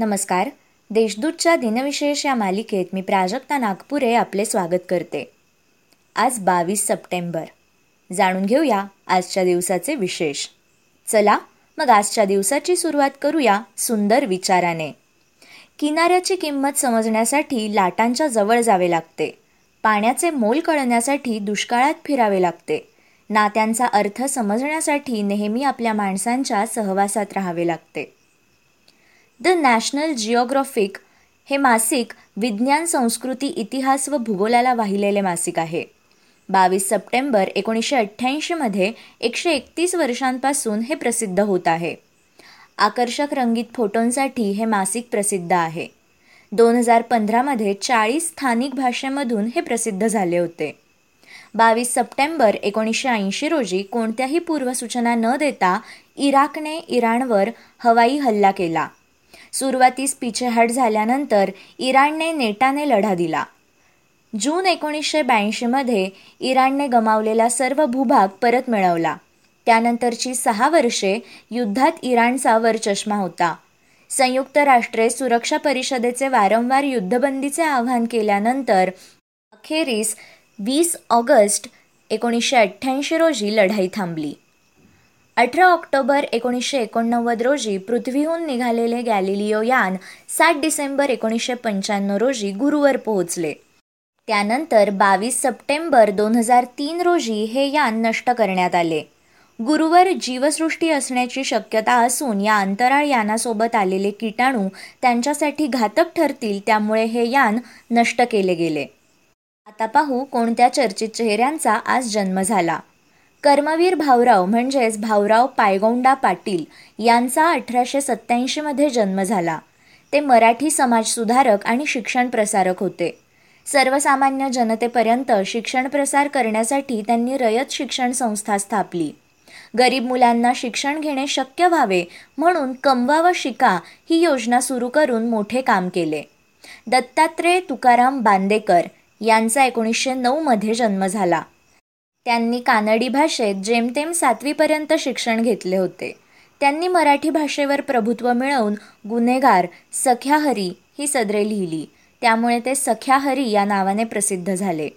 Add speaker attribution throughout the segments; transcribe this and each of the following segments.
Speaker 1: नमस्कार. देशदूतच्या दिनविशेष या मालिकेत मी प्राजक्ता नागपुरे आपले स्वागत करते. आज बावीस सप्टेंबर. जाणून घेऊया आजच्या दिवसाचे विशेष. चला मग आजच्या दिवसाची सुरुवात करूया सुंदर विचाराने. किनाऱ्याची किंमत समजण्यासाठी लाटांच्या जवळ जावे लागते. पाण्याचे मोल कळण्यासाठी दुष्काळात फिरावे लागते. नात्यांचा अर्थ समजण्यासाठी नेहमी आपल्या माणसांच्या सहवासात राहावे लागते. द नॅशनल जिओग्राफिक हे मासिक विज्ञान संस्कृती इतिहास व भूगोलाला वाहिलेले मासिक आहे. बावीस सप्टेंबर एकोणीसशे अठ्ठ्याऐंशीमध्ये एकशे एकतीस वर्षांपासून हे प्रसिद्ध होत आहे. आकर्षक रंगीत फोटोंसाठी हे मासिक प्रसिद्ध आहे. दोन हजार पंधरामध्ये चाळीस स्थानिक भाषेमधून हे प्रसिद्ध झाले होते. बावीस सप्टेंबर एकोणीसशे ऐंशी रोजी कोणत्याही पूर्वसूचना न देता इराकने इराणवर हवाई हल्ला केला. सुरुवातीस पिछेहाट झाल्यानंतर इराणने नेटाने लढा दिला. जून एकोणीसशे ब्याऐंशीमध्ये इराणने गमावलेला सर्व भूभाग परत मिळवला. त्यानंतरची सहा वर्षे युद्धात इराणचा वरचष्मा होता. संयुक्त राष्ट्रे सुरक्षा परिषदेचे वारंवार युद्धबंदीचे आवाहन केल्यानंतर अखेरीस वीस ऑगस्ट एकोणीसशे अठ्ठ्याऐंशी रोजी लढाई थांबली. अठरा ऑक्टोबर एकोणीसशे एकोणनव्वद रोजी पृथ्वीहून निघालेले गॅलिलिओ यान सात डिसेंबर एकोणीसशे पंच्याण्णव रोजी गुरुवर पोहोचले. त्यानंतर बावीस सप्टेंबर दोन हजार तीन रोजी हे यान नष्ट करण्यात आले. गुरुवर जीवसृष्टी असण्याची शक्यता असून या अंतराळ यानासोबत आलेले किटाणू त्यांच्यासाठी घातक ठरतील त्यामुळे हे यान नष्ट केले गेले. आता पाहू कोणत्या चर्चित चेहऱ्यांचा आज जन्म झाला. कर्मवीर भाऊराव म्हणजेच भाऊराव पायगोंडा पाटील यांचा अठराशे सत्त्याऐंशीमध्ये जन्म झाला. ते मराठी समाजसुधारक आणि शिक्षण प्रसारक होते. सर्वसामान्य जनतेपर्यंत शिक्षण प्रसार करण्यासाठी त्यांनी रयत शिक्षण संस्था स्थापली. गरीब मुलांना शिक्षण घेणे शक्य व्हावे म्हणून कमवा व शिका ही योजना सुरू करून मोठे काम केले. दत्तात्रेय तुकाराम बांदेकर यांचा एकोणीसशे नऊमध्ये जन्म झाला. त्यांनी कानडी भाषेत जेमतेम सातवीपर्यंत शिक्षण घेतले होते. त्यांनी मराठी भाषेवर प्रभुत्व मिळवून गुन्हेगार सख्या हरी ही सदरे लिहिली. त्यामुळे ते सख्या हरी या नावाने प्रसिद्ध झाले.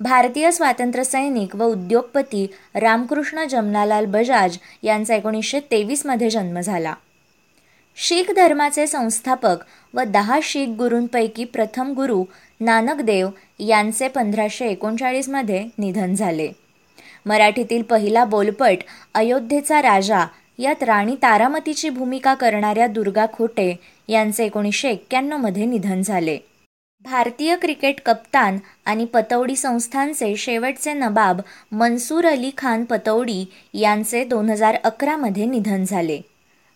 Speaker 1: भारतीय स्वातंत्र्यसैनिक व उद्योगपती रामकृष्ण जमनालाल बजाज यांचा एकोणीसशे तेवीसमध्ये जन्म झाला. शीख धर्माचे संस्थापक व दहा शीख गुरूंपैकी प्रथम गुरु नानकदेव यांचे पंधराशे एकोणचाळीसमध्ये निधन झाले. मराठीतील पहिला बोलपट अयोध्येचा राजा यात राणी तारामतीची भूमिका करणाऱ्या दुर्गा खोटे यांचे एकोणीसशे एक्क्याण्णवमध्ये निधन झाले. भारतीय क्रिकेट कप्तान आणि पतौडी संस्थांचे शेवटचे नबाब मनसूर अली खान पतौडी यांचे दोन हजार अकरामध्ये निधन झाले.